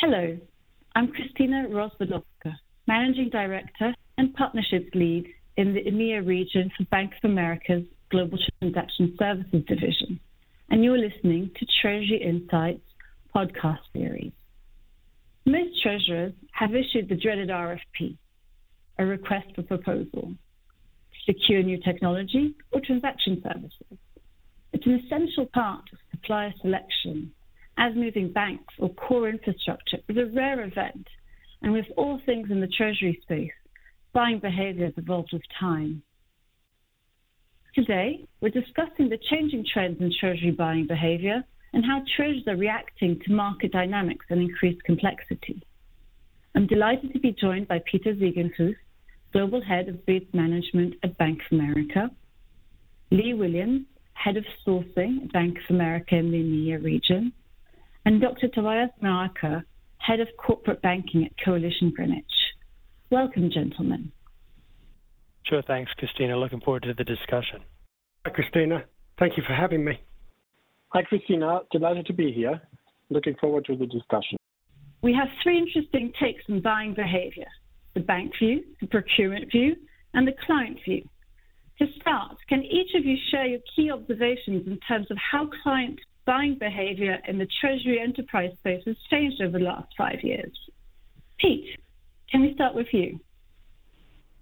Hello, I'm Christina Rozwadowska, Managing Director and Partnerships Lead in the EMEA region for Bank of America's Global Transaction Services Division, and you're listening to Treasury Insights podcast series. Most treasurers have issued the dreaded RFP, a request for proposal, to secure new technology or transaction services. It's an essential part of supplier selection, as moving banks or core infrastructure is a rare event, and with all things in the treasury space, buying behavior has evolved with time. Today, we're discussing the changing trends in treasury buying behavior and how treasurers are reacting to market dynamics and increased complexity. I'm delighted to be joined by Peter Ziegenfuss, Global Head of Bid Management at Bank of America, Leigh Williams, Head of Sourcing at Bank of America in the EMEA region, and Dr. Tobias Miarka, Head of Corporate Banking at Coalition Greenwich. Welcome, gentlemen. Sure, thanks, Christina. Looking forward to the discussion. Hi, Christina. Thank you for having me. Hi, Christina. Delighted to be here. Looking forward to the discussion. We have three interesting takes on buying behavior the bank view, the procurement view, and the client view. To start, can each of you share your key observations in terms of how client buying behavior in the Treasury enterprise space has changed over the last five years? Pete, can we start with you?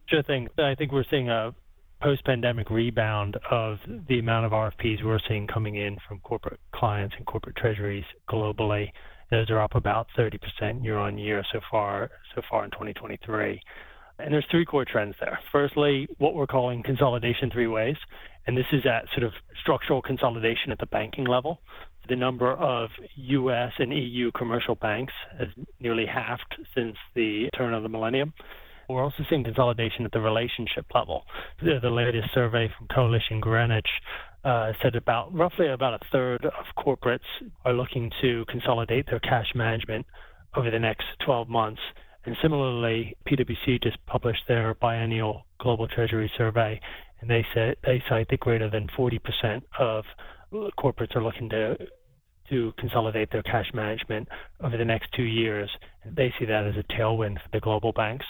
Sure thing. I think we're seeing a post-pandemic rebound of the amount of RFPs we're seeing coming in from corporate clients and corporate treasuries globally. Those are up about 30% year-on-year so far so far in 2023. And there's three core trends there. Firstly, what we're calling consolidation three ways, and this is at sort of structural consolidation at the banking level. The number of U.S. and EU commercial banks has nearly halved since the turn of the millennium. We're also seeing consolidation at the relationship level. The, the latest survey from Coalition Greenwich uh, said about roughly about a third of corporates are looking to consolidate their cash management over the next 12 months. And similarly, PwC just published their biennial global treasury survey, and they said they cite that greater than 40% of corporates are looking to to consolidate their cash management over the next two years. And they see that as a tailwind for the global banks.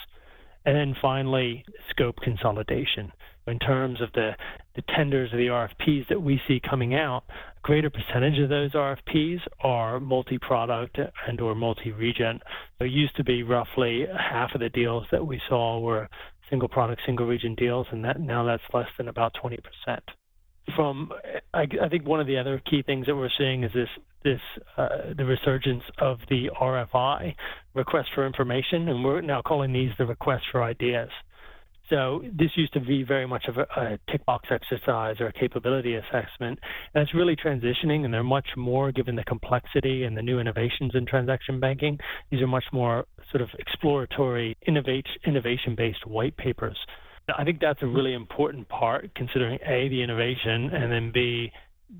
And then finally, scope consolidation. In terms of the, the tenders of the RFPs that we see coming out, a greater percentage of those RFPs are multi-product and or multi-region. There used to be roughly half of the deals that we saw were single product, single region deals, and that now that's less than about 20% from I, I, think one of the other key things that we're seeing is this this uh, the resurgence of the RFI request for information, and we're now calling these the request for ideas. So this used to be very much of a, a tick box exercise or a capability assessment. And it's really transitioning, and they're much more given the complexity and the new innovations in transaction banking. These are much more sort of exploratory, innovate, innovation-based white papers I think that's a really important part, considering A, the innovation, and then B,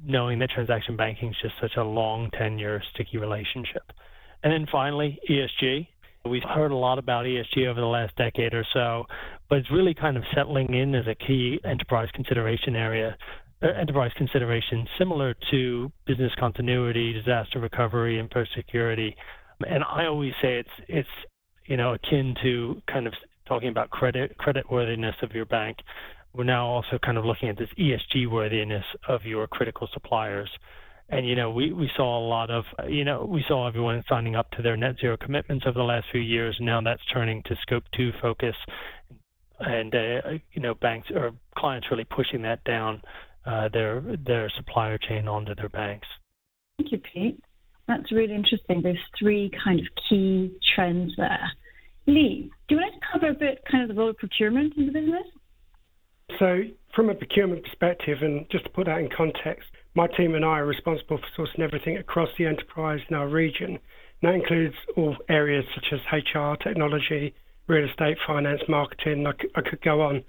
knowing that transaction banking is just such a long tenure, sticky relationship. And then finally, ESG. We've heard a lot about ESG over the last decade or so, but it's really kind of settling in as a key enterprise consideration area, uh, enterprise consideration similar to business continuity, disaster recovery, and post security. And I always say it's it's you know akin to kind of talking about credit credit worthiness of your bank, we're now also kind of looking at this ESG worthiness of your critical suppliers. And you know, we, we saw a lot of you know we saw everyone signing up to their net zero commitments over the last few years. Now that's turning to scope two focus, and uh, you know banks or clients really pushing that down uh, their their supplier chain onto their banks. Thank you, Pete. That's really interesting. There's three kind of key trends there. Leigh, do you want to cover a bit kind of the role of procurement in the business? So, from a procurement perspective, and just to put that in context, my team and I are responsible for sourcing everything across the enterprise in our region. And that includes all areas such as HR, technology, real estate, finance, marketing. I could, I could go on.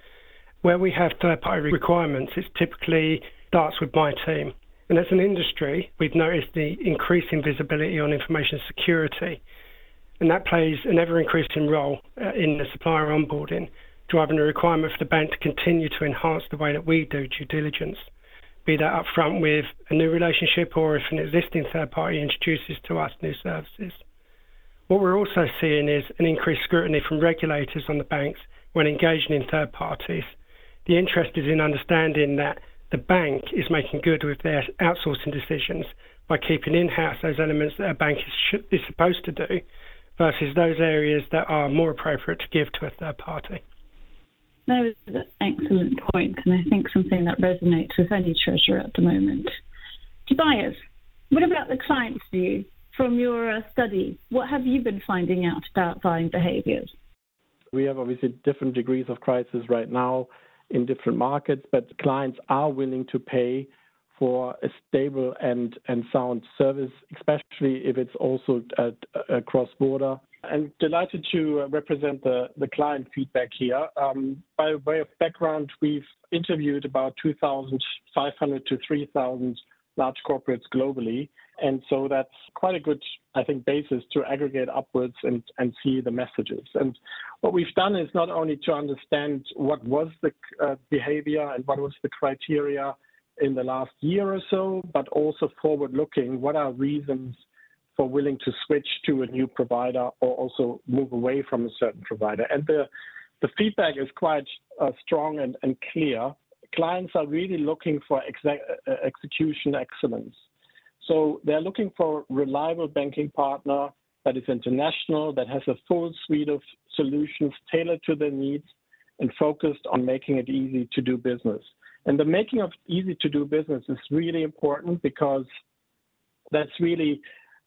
Where we have third party requirements, it typically starts with my team. And as an industry, we've noticed the increasing visibility on information security and that plays an ever increasing role uh, in the supplier onboarding, driving a requirement for the bank to continue to enhance the way that we do due diligence, be that upfront with a new relationship or if an existing third party introduces to us new services. What we're also seeing is an increased scrutiny from regulators on the banks when engaging in third parties. The interest is in understanding that the bank is making good with their outsourcing decisions by keeping in-house those elements that a bank is, should, is supposed to do versus those areas that are more appropriate to give to a third party. That was an excellent point, and I think something that resonates with any treasurer at the moment. Tobias, what about the client's view? From your uh, study, what have you been finding out about buying behaviors? We have obviously different degrees of crisis right now in different markets, but clients are willing to pay for a stable and, sound service, especially if it's also at, at cross-border. I'm delighted to represent the, client feedback here. Um, by way of background, we've interviewed about 2,500 to 3,000 large corporates globally. And so that's quite a good, I think, basis to aggregate upwards and, see the messages. And what we've done is not only to understand what was the uh, behavior and what was the criteria in the last year or so, but also forward looking, what are reasons for willing to switch to a new provider or also move away from a certain provider. And the, feedback is quite uh, strong and, clear clients are really looking for uh, execution excellence. So they're looking for a reliable banking partner that is international, that has a full suite of solutions tailored to their needs and focused on making it easy to do business. And the making of easy to do business is really important because that's really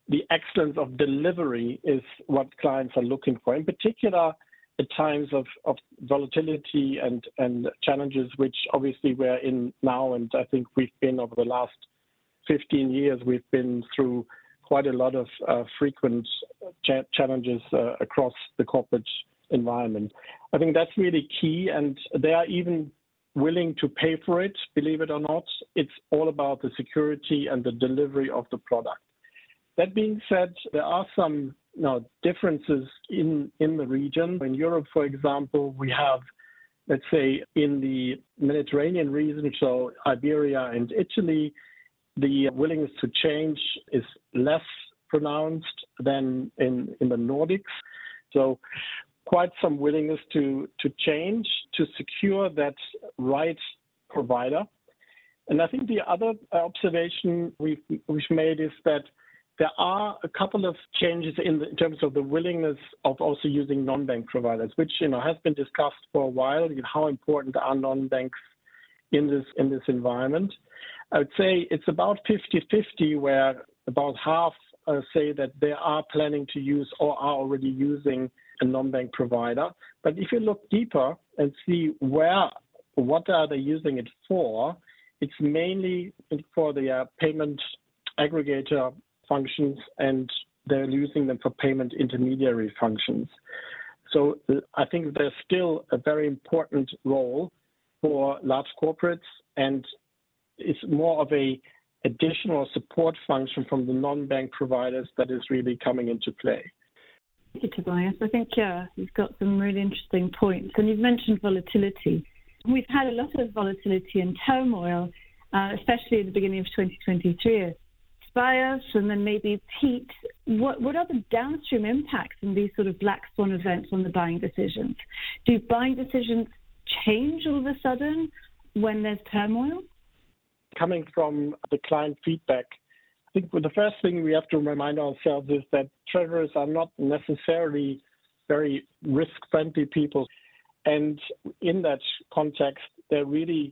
the excellence of delivery is what clients are looking for. In particular, at times of, of volatility and, and challenges, which obviously we're in now. And I think we've been over the last 15 years, we've been through quite a lot of uh, frequent cha- challenges uh, across the corporate environment. I think that's really key. And there are even willing to pay for it, believe it or not. It's all about the security and the delivery of the product. That being said, there are some you know, differences in, in the region. In Europe, for example, we have, let's say, in the Mediterranean region, so Iberia and Italy, the willingness to change is less pronounced than in, in the Nordics. So quite some willingness to, change to secure that right provider. And I think the other observation we've, made is that there are a couple of changes in, terms of the willingness of also using non-bank providers, which you know has been discussed for a while. How important are non-banks in this in this environment? I would say it's about 50-50, where about half uh, say that they are planning to use or are already using a non-bank provider. But if you look deeper and see where what are they using it for, it's mainly for the uh, payment aggregator functions and they're using them for payment intermediary functions. So I think there's still a very important role for large corporates and it's more of a additional support function from the non-bank providers that is really coming into play. Thank you, Tobias. I think yeah, you've got some really interesting points, and you've mentioned volatility. We've had a lot of volatility and turmoil, uh, especially at the beginning of 2023, Tobias and then maybe Pete, what, what are the downstream impacts in these sort of black swan events on the buying decisions? Do buying decisions change all of a sudden when there's turmoil? Coming from the client feedback, I think the first thing we have to remind ourselves is that treasurers are not necessarily very risk friendly people. And in that context, they really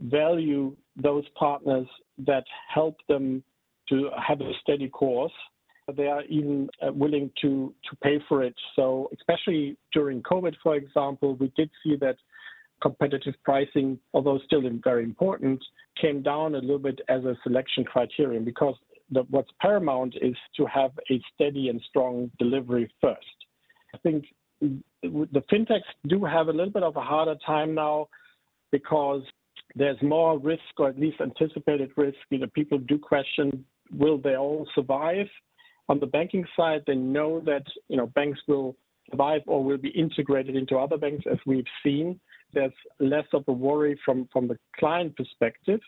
value those partners that help them to have a steady course. They are even uh, willing to, to pay for it. So, especially during COVID, for example, we did see that competitive pricing, although still very important, came down a little bit as a selection criterion because the, what's paramount is to have a steady and strong delivery first. I think the fintechs do have a little bit of a harder time now because there's more risk or at least anticipated risk. You know, people do question will they all survive? On the banking side, they know that you know banks will survive or will be integrated into other banks, as we've seen. There's less of a worry from from the client perspective,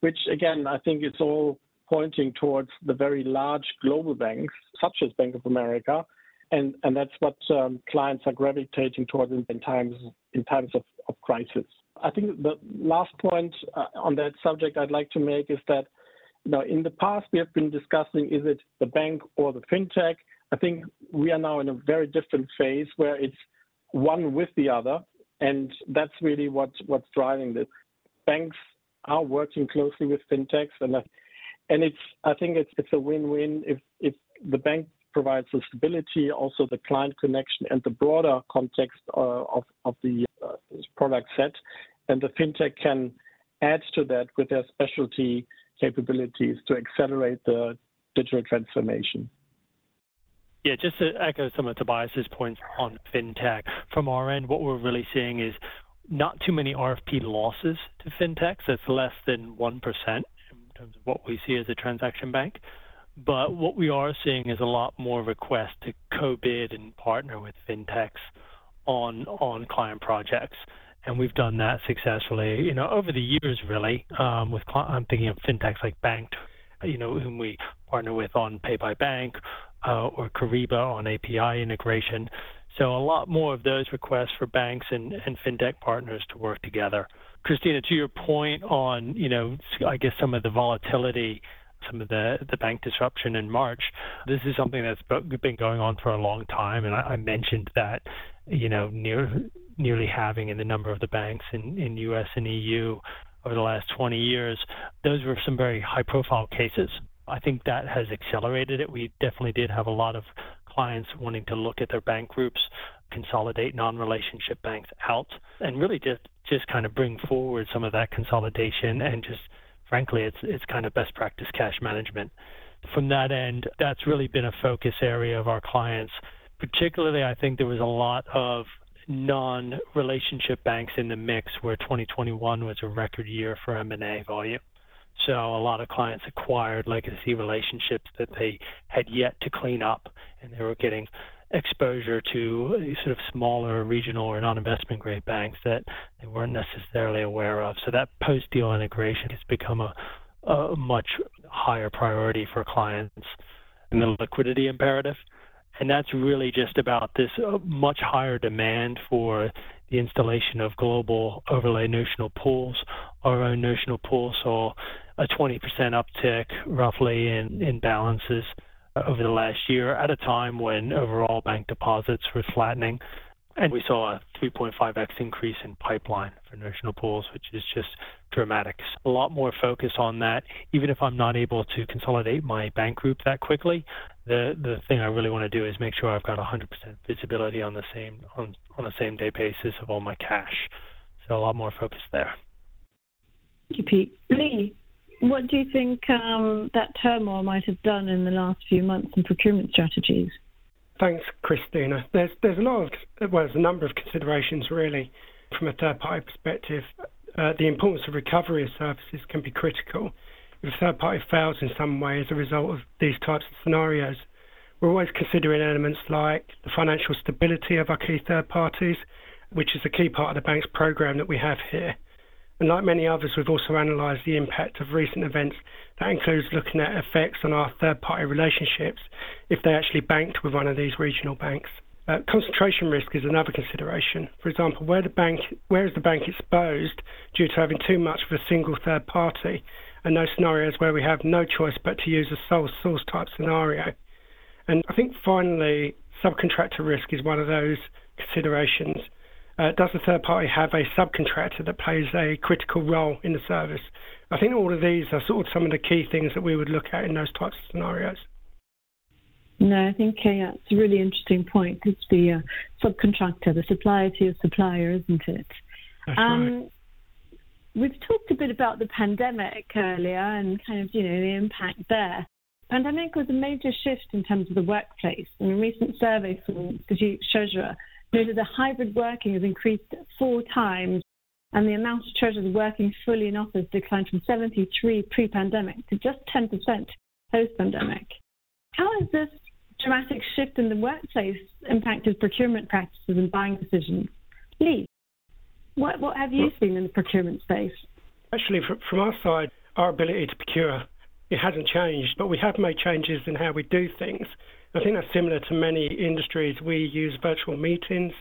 which again I think is all pointing towards the very large global banks, such as Bank of America, and that's what um, clients are gravitating towards in, times in times of, crisis. I think the last point uh, on that subject I'd like to make is that you know in the past we have been discussing is it the bank or the fintech. I think we are now in a very different phase where it's one with the other, and that's really what what's driving this. Banks are working closely with fintechs, and and it's I think it's it's a win-win if if the bank provides the stability, also the client connection, and the broader context uh, of of the uh, product set, and the fintech can add to that with their specialty capabilities to accelerate the digital transformation. Yeah, just to echo some of Tobias's points on fintech, from our end, what we're really seeing is not too many RFP losses to fintechs. That's less than 1% in terms of what we see as a transaction bank. But what we are seeing is a lot more requests to co-bid and partner with fintechs on on client projects, and we've done that successfully. You know, over the years, really. Um, with I'm thinking of fintechs like Banked, you know, whom we partner with on Pay by Bank uh, or Kyriba on API integration. So a lot more of those requests for banks and, and fintech partners to work together. Christina, to your point on, you know, I guess some of the volatility, some of the, the bank disruption in March, this is something that's been going on for a long time. And I, I mentioned that, you know, near, nearly halving in the number of the banks in, in US and EU over the last 20 years. Those were some very high profile cases. I think that has accelerated it. We definitely did have a lot of clients wanting to look at their bank groups, consolidate non-relationship banks out, and really just just kind of bring forward some of that consolidation and just frankly, it's it's kind of best practice cash management. From that end, that's really been a focus area of our clients. Particularly, I think there was a lot of non-relationship banks in the mix where 2021 was a record year for M&A volume. So a lot of clients acquired legacy relationships that they had yet to clean up, and they were getting exposure to sort of smaller regional or non-investment grade banks that they weren't necessarily aware of. So that post-deal integration has become a, a much higher priority for clients in the liquidity imperative. And that's really just about this uh, much higher demand for the installation of global overlay notional pools. Our own notional pool saw a 20% uptick roughly in, in balances uh, over the last year at a time when overall bank deposits were flattening. And we saw a 3.5x increase in pipeline for notional pools, which is just dramatic. A lot more focus on that. Even if I'm not able to consolidate my bank group that quickly, the the thing I really want to do is make sure I've got 100% visibility on the same on on a same day basis of all my cash. So a lot more focus there. Thank you, Pete. Leigh, what do you think um, that turmoil might have done in the last few months in procurement strategies? Thanks, Christina. There's there's a lot of well, there's a number of considerations really from a third party perspective. Uh, the importance of recovery of services can be critical. If a third party fails in some way as a result of these types of scenarios, we're always considering elements like the financial stability of our key third parties, which is a key part of the bank's program that we have here. And like many others, we've also analysed the impact of recent events. That includes looking at effects on our third party relationships if they actually banked with one of these regional banks. Uh, concentration risk is another consideration. For example, where, the bank, where is the bank exposed due to having too much of a single third party, and those scenarios where we have no choice but to use a sole source type scenario. And I think finally, subcontractor risk is one of those considerations. Uh, does the third party have a subcontractor that plays a critical role in the service? I think all of these are sort of some of the key things that we would look at in those types of scenarios. No, I think uh, yeah, it's a really interesting point. It's the uh, subcontractor, the supplier to your supplier, isn't it? That's um, right. We've talked a bit about the pandemic earlier and kind of, you know, the impact there. Pandemic was a major shift in terms of the workplace. And a recent survey from Institut Shojra noted that hybrid working has increased four times and the amount of treasurers working fully in office declined from 73 pre-pandemic to just 10% post-pandemic. How has this dramatic shift in the workplace impacted procurement practices and buying decisions? Leigh, what, what have you seen in the procurement space? Actually, from our side, our ability to procure it hasn't changed, but we have made changes in how we do things. I think that's similar to many industries. We use virtual meetings.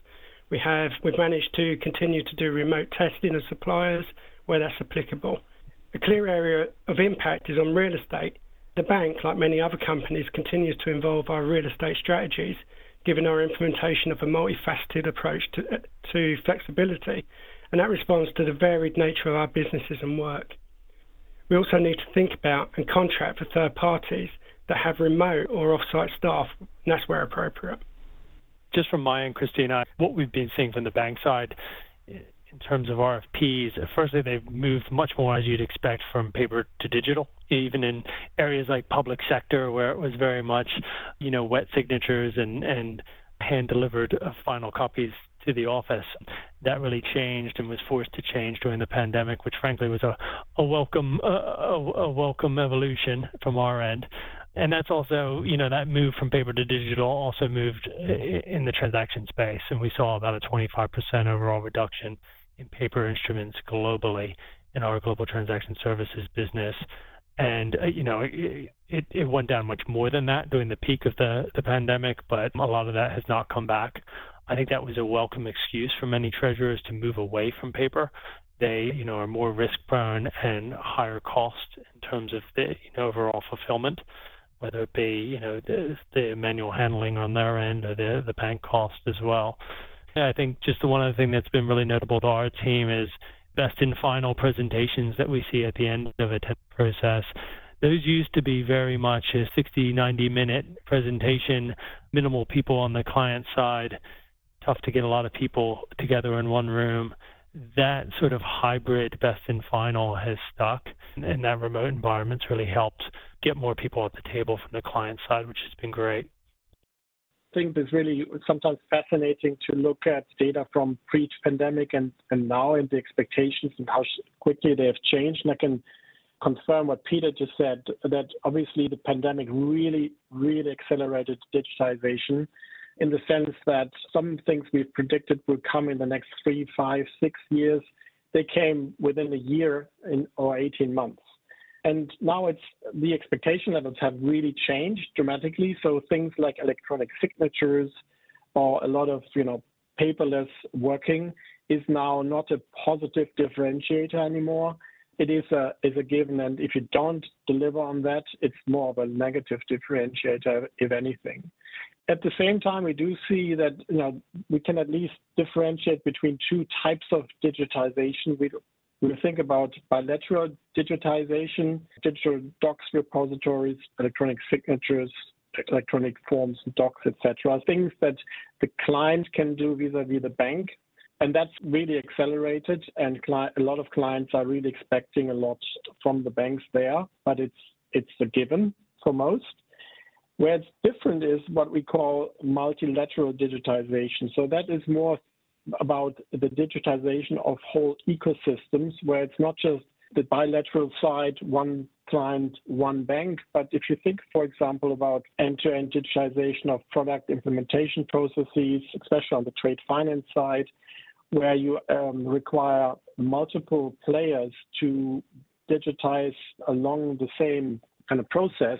We have we've managed to continue to do remote testing of suppliers where that's applicable. A clear area of impact is on real estate. The bank, like many other companies, continues to involve our real estate strategies, given our implementation of a multifaceted approach to, to flexibility, and that responds to the varied nature of our businesses and work. We also need to think about and contract for third parties that have remote or off-site staff, and that's where appropriate. Just from my end, Christina, what we've been seeing from the bank side in terms of RFPs, firstly, they've moved much more as you'd expect from paper to digital, even in areas like public sector where it was very much, you know, wet signatures and, and hand delivered uh, final copies to the office. That really changed and was forced to change during the pandemic, which frankly was a, a welcome uh, a, a welcome evolution from our end and that's also, you know, that move from paper to digital also moved in the transaction space, and we saw about a 25% overall reduction in paper instruments globally in our global transaction services business. And uh, you know, it, it, it went down much more than that during the peak of the the pandemic, but a lot of that has not come back. I think that was a welcome excuse for many treasurers to move away from paper they you know are more risk prone and higher cost in terms of the you know, overall fulfillment whether it be you know the, the manual handling on their end or the the bank cost as well. I think just the one other thing that's been really notable to our team is best in final presentations that we see at the end of a test process. Those used to be very much a 60, 90 minute presentation, minimal people on the client side, tough to get a lot of people together in one room that sort of hybrid best and final has stuck, and that remote environment's really helped get more people at the table from the client side, which has been great. I think it's really sometimes fascinating to look at data from pre-pandemic and, and now and the expectations and how quickly they have changed. And I can confirm what Peter just said, that obviously the pandemic really, really accelerated digitization in the sense that some things we've predicted will come in the next three, five, six years. They came within a year or 18 months. And now it's the expectation levels have really changed dramatically. So things like electronic signatures or a lot of, you know, paperless working is now not a positive differentiator anymore. It is a given, and if you don't deliver on that, it's more of a negative differentiator, if anything. At the same time, we do see that you know we can at least differentiate between two types of digitization. We think about bilateral digitization, digital docs repositories, electronic signatures, electronic forms, docs, etc. Things that the client can do vis-a-vis the bank, and that's really accelerated. And a lot of clients are really expecting a lot from the banks there, but it's it's a given for most. Where it's different is what we call multilateral digitization. So that is more about the digitization of whole ecosystems, where it's not just the bilateral side, one client, one bank. But if you think, for example, about end-to-end digitization of product implementation processes, especially on the trade finance side, where you um, require multiple players to digitize along the same kind of process,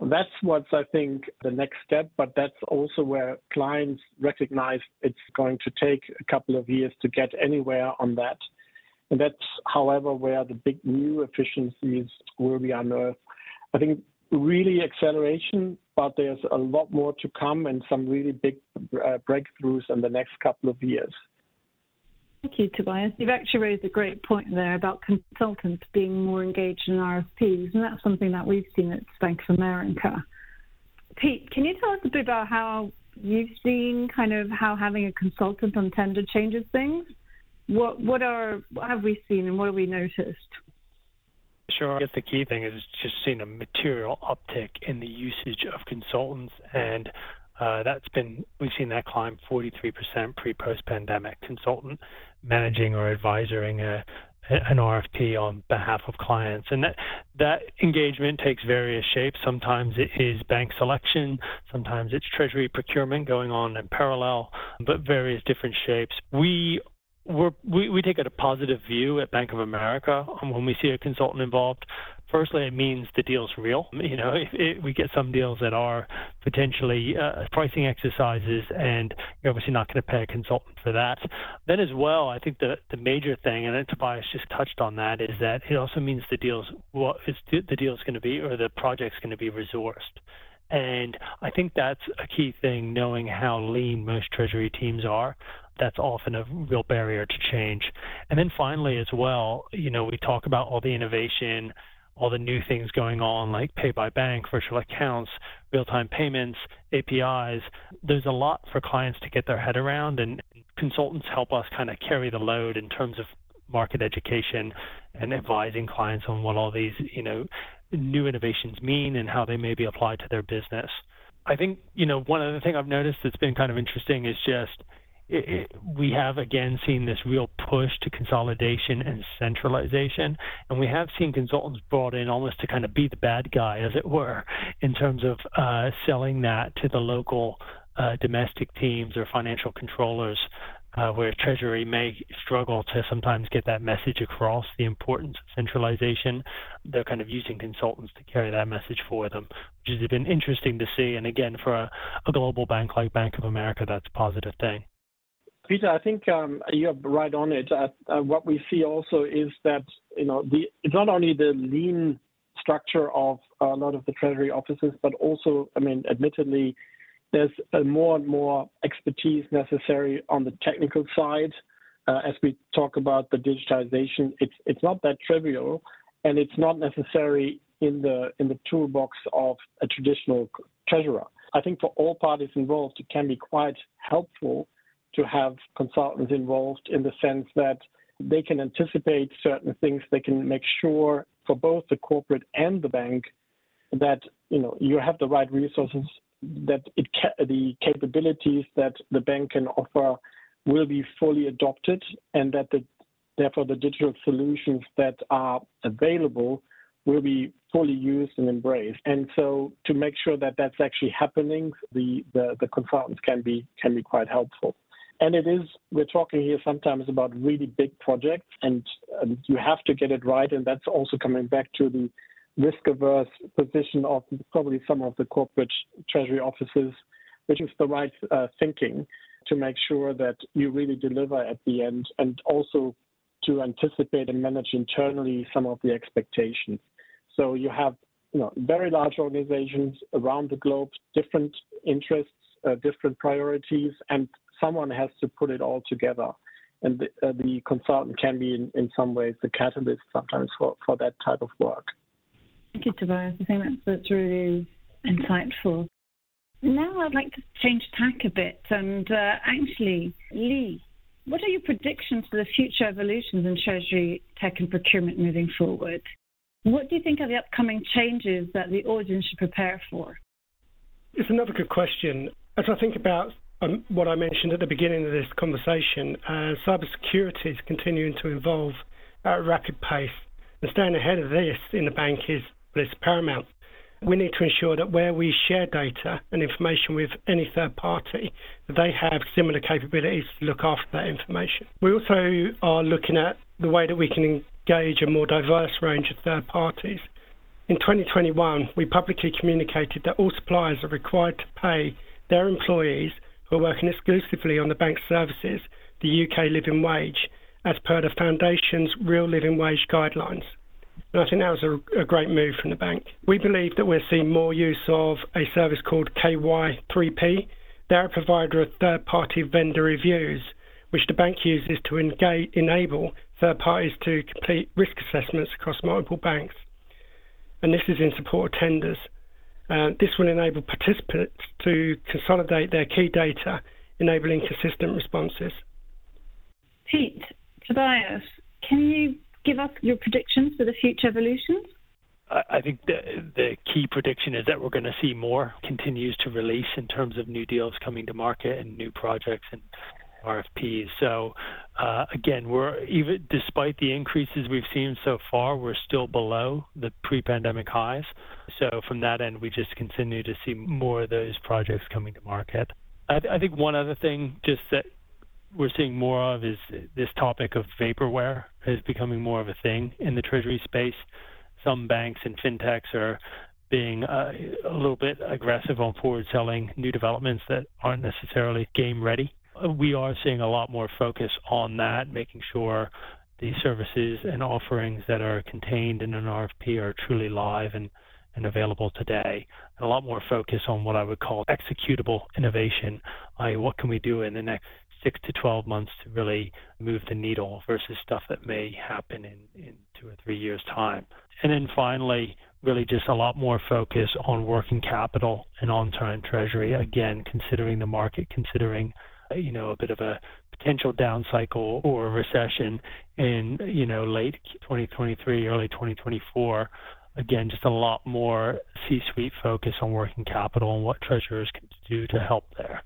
that's what's, I think, the next step, but that's also where clients recognize it's going to take a couple of years to get anywhere on that. And that's, however, where the big new efficiencies will be unearthed. I think really acceleration, but there's a lot more to come and some really big uh, breakthroughs in the next couple of years. Thank you, Tobias. You've actually raised a great point there about consultants being more engaged in RFPs, and that's something that we've seen at Bank of America. Pete, can you tell us a bit about how you've seen kind of how having a consultant on tender changes things? What what are what have we seen and what have we noticed? Sure. I guess the key thing is just seeing a material uptick in the usage of consultants and Uh, that's been we've seen that climb 43% pre-post pandemic consultant managing or advising a, an RFP on behalf of clients, and that that engagement takes various shapes. Sometimes it is bank selection, sometimes it's treasury procurement going on in parallel, but various different shapes. We we we take a positive view at Bank of America when we see a consultant involved, Firstly, it means the deal's real. You know, if it, we get some deals that are potentially uh, pricing exercises, and you're obviously not going to pay a consultant for that. Then, as well, I think the the major thing, and Tobias just touched on that, is that it also means the deal's what is the deal's going to be, or the project's going to be resourced. And I think that's a key thing, knowing how lean most treasury teams are. That's often a real barrier to change. And then finally, as well, you know, we talk about all the innovation, all the new things going on, like pay by bank, virtual accounts, real time payments, APIs. There's a lot for clients to get their head around, and consultants help us kind of carry the load in terms of market education and advising clients on what all these, you know, new innovations mean and how they may be applied to their business. I think, you know, one other thing I've noticed that's been kind of interesting is just it, it, we have again seen this real push to consolidation and centralization, and we have seen consultants brought in almost to kind of be the bad guy, as it were, in terms of uh, selling that to the local uh, domestic teams or financial controllers uh, where Treasury may struggle to sometimes get that message across the importance of centralization. They're kind of using consultants to carry that message for them, which has been interesting to see. And again, for a, a global bank like Bank of America, that's a positive thing. Peter, I think um, you're right on it. Uh, uh, what we see also is that you know it's not only the lean structure of a lot of the treasury offices, but also, I mean, admittedly, there's more and more expertise necessary on the technical side. Uh, as we talk about the digitization, it's it's not that trivial, and it's not necessary in the in the toolbox of a traditional treasurer. I think for all parties involved, it can be quite helpful to have consultants involved in the sense that they can anticipate certain things. They can make sure for both the corporate and the bank that you know you have the right resources that it ca- the capabilities that the bank can offer will be fully adopted and that the, therefore the digital solutions that are available will be fully used and embraced. And so to make sure that that's actually happening, the, the, the consultants can be can be quite helpful. And it is, we're talking here sometimes about really big projects, and, you have to get it right. And that's also coming back to the risk averse position of probably some of the corporate treasury offices, which is the right uh, thinking to make sure that you really deliver at the end and also to anticipate and manage internally some of the expectations. So you have you know, very large organizations around the globe, different interests, uh, different priorities, and someone has to put it all together. And the, uh, the consultant can be, in, in some ways, the catalyst sometimes for, for that type of work. Thank you, Tobias. I think that's, that's really insightful. Now I'd like to change tack a bit and uh, actually, Leigh, what are your predictions for the future evolutions in Treasury tech and procurement moving forward? What do you think are the upcoming changes that the audience should prepare for? It's another good question. As I think about um, what I mentioned at the beginning of this conversation, uh, cybersecurity is continuing to evolve at a rapid pace. And staying ahead of this in the bank is is paramount. We need to ensure that where we share data and information with any third party, that they have similar capabilities to look after that information. We also are looking at the way that we can engage a more diverse range of third parties. In 2021, we publicly communicated that all suppliers are required to pay their employees who are working exclusively on the bank's services the UK living wage as per the Foundation's Real Living Wage guidelines. And I think that was a, a, great move from the bank. We believe that we're seeing more use of a service called KY3P. They're a provider of third party vendor reviews, which the bank uses to engage, enable third parties to complete risk assessments across multiple banks. And this is in support of tenders. Uh, this will enable participants to consolidate their key data, enabling consistent responses. Pete, Tobias, can you give us your predictions for the future evolutions? I think the, the key prediction is that we're going to see more continues to release in terms of new deals coming to market and new projects and RFPs. So uh, again, we're even despite the increases we've seen so far, we're still below the pre-pandemic highs. So from that end, we just continue to see more of those projects coming to market. I, th- I think one other thing, just that we're seeing more of is this topic of vaporware is becoming more of a thing in the treasury space. some banks and fintechs are being uh, a little bit aggressive on forward selling new developments that aren't necessarily game ready. We are seeing a lot more focus on that, making sure the services and offerings that are contained in an RFP are truly live and, and available today. And a lot more focus on what I would call executable innovation, i.e., what can we do in the next six to 12 months to really move the needle versus stuff that may happen in, in two or three years' time. And then finally, really just a lot more focus on working capital and on-time treasury. Again, considering the market, considering you know a bit of a potential down cycle or recession in you know late 2023, early 2024. Again, just a lot more C-suite focus on working capital and what treasurers can do to help there.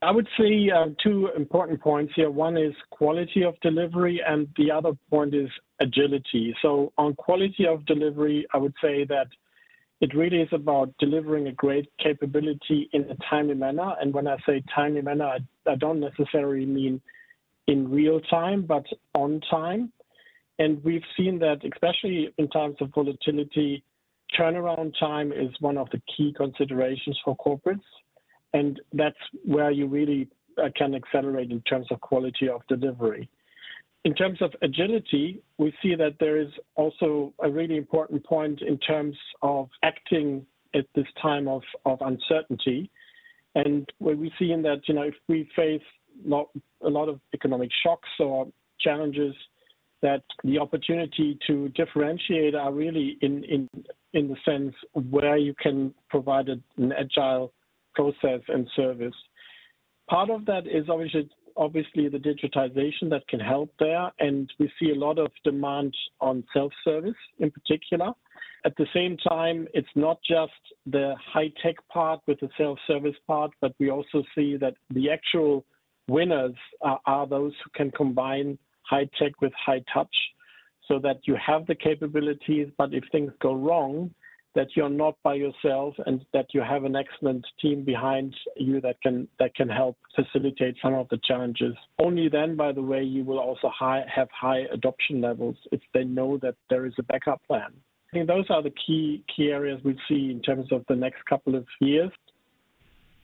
I would say uh, two important points here. One is quality of delivery, and the other point is agility. So, on quality of delivery, I would say that it really is about delivering a great capability in a timely manner. And when I say timely manner, I, I don't necessarily mean in real time, but on time. And we've seen that, especially in times of volatility, turnaround time is one of the key considerations for corporates. And that's where you really uh, can accelerate in terms of quality of delivery. In terms of agility, we see that there is also a really important point in terms of acting at this time of, of uncertainty. And what we see in that, you know, if we face a lot of economic shocks or challenges, that the opportunity to differentiate are really in, in, in the sense where you can provide an agile process and service. Part of that is obviously obviously the digitization that can help there, and we see a lot of demand on self-service in particular. At the same time, it's not just the high-tech part with the self-service part, but we also see that the actual winners are those who can combine high-tech with high-touch so that you have the capabilities, but if things go wrong, that you're not by yourself and that you have an excellent team behind you that can that can help facilitate some of the challenges. Only then, by the way, you will also high, have high adoption levels if they know that there is a backup plan. I think those are the key key areas we see in terms of the next couple of years.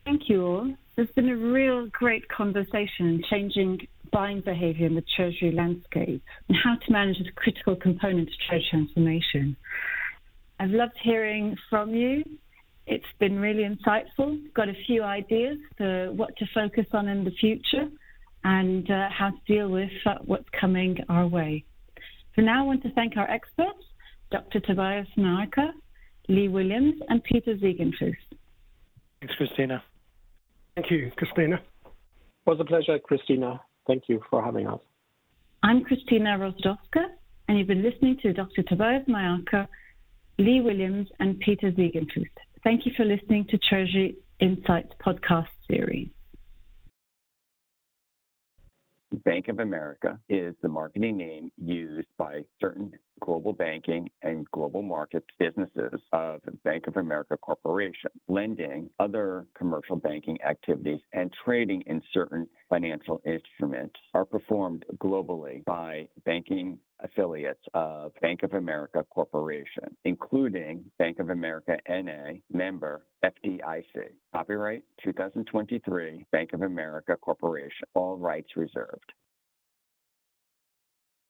Thank you all. There's been a real great conversation changing buying behavior in the treasury landscape and how to manage this critical component of trade transformation. I've loved hearing from you. It's been really insightful. Got a few ideas for what to focus on in the future and uh, how to deal with uh, what's coming our way. For now, I want to thank our experts, Dr. Tobias Miarka, Leigh Williams, and Peter Ziegenfuss. Thanks, Christina. Thank you, Christina. It was a pleasure, Christina. Thank you for having us. I'm Christina Rozwadowska, and you've been listening to Dr. Tobias Miarka Leigh Williams, and Peter Ziegenfuss. Thank you for listening to Treasury Insights podcast series. Bank of America is the marketing name used by certain global banking and global markets businesses of Bank of America Corporation, lending, other commercial banking activities, and trading in certain financial instruments are performed globally by banking affiliates of Bank of America Corporation, including Bank of America NA, member FDIC. Copyright 2023, Bank of America Corporation. All rights reserved.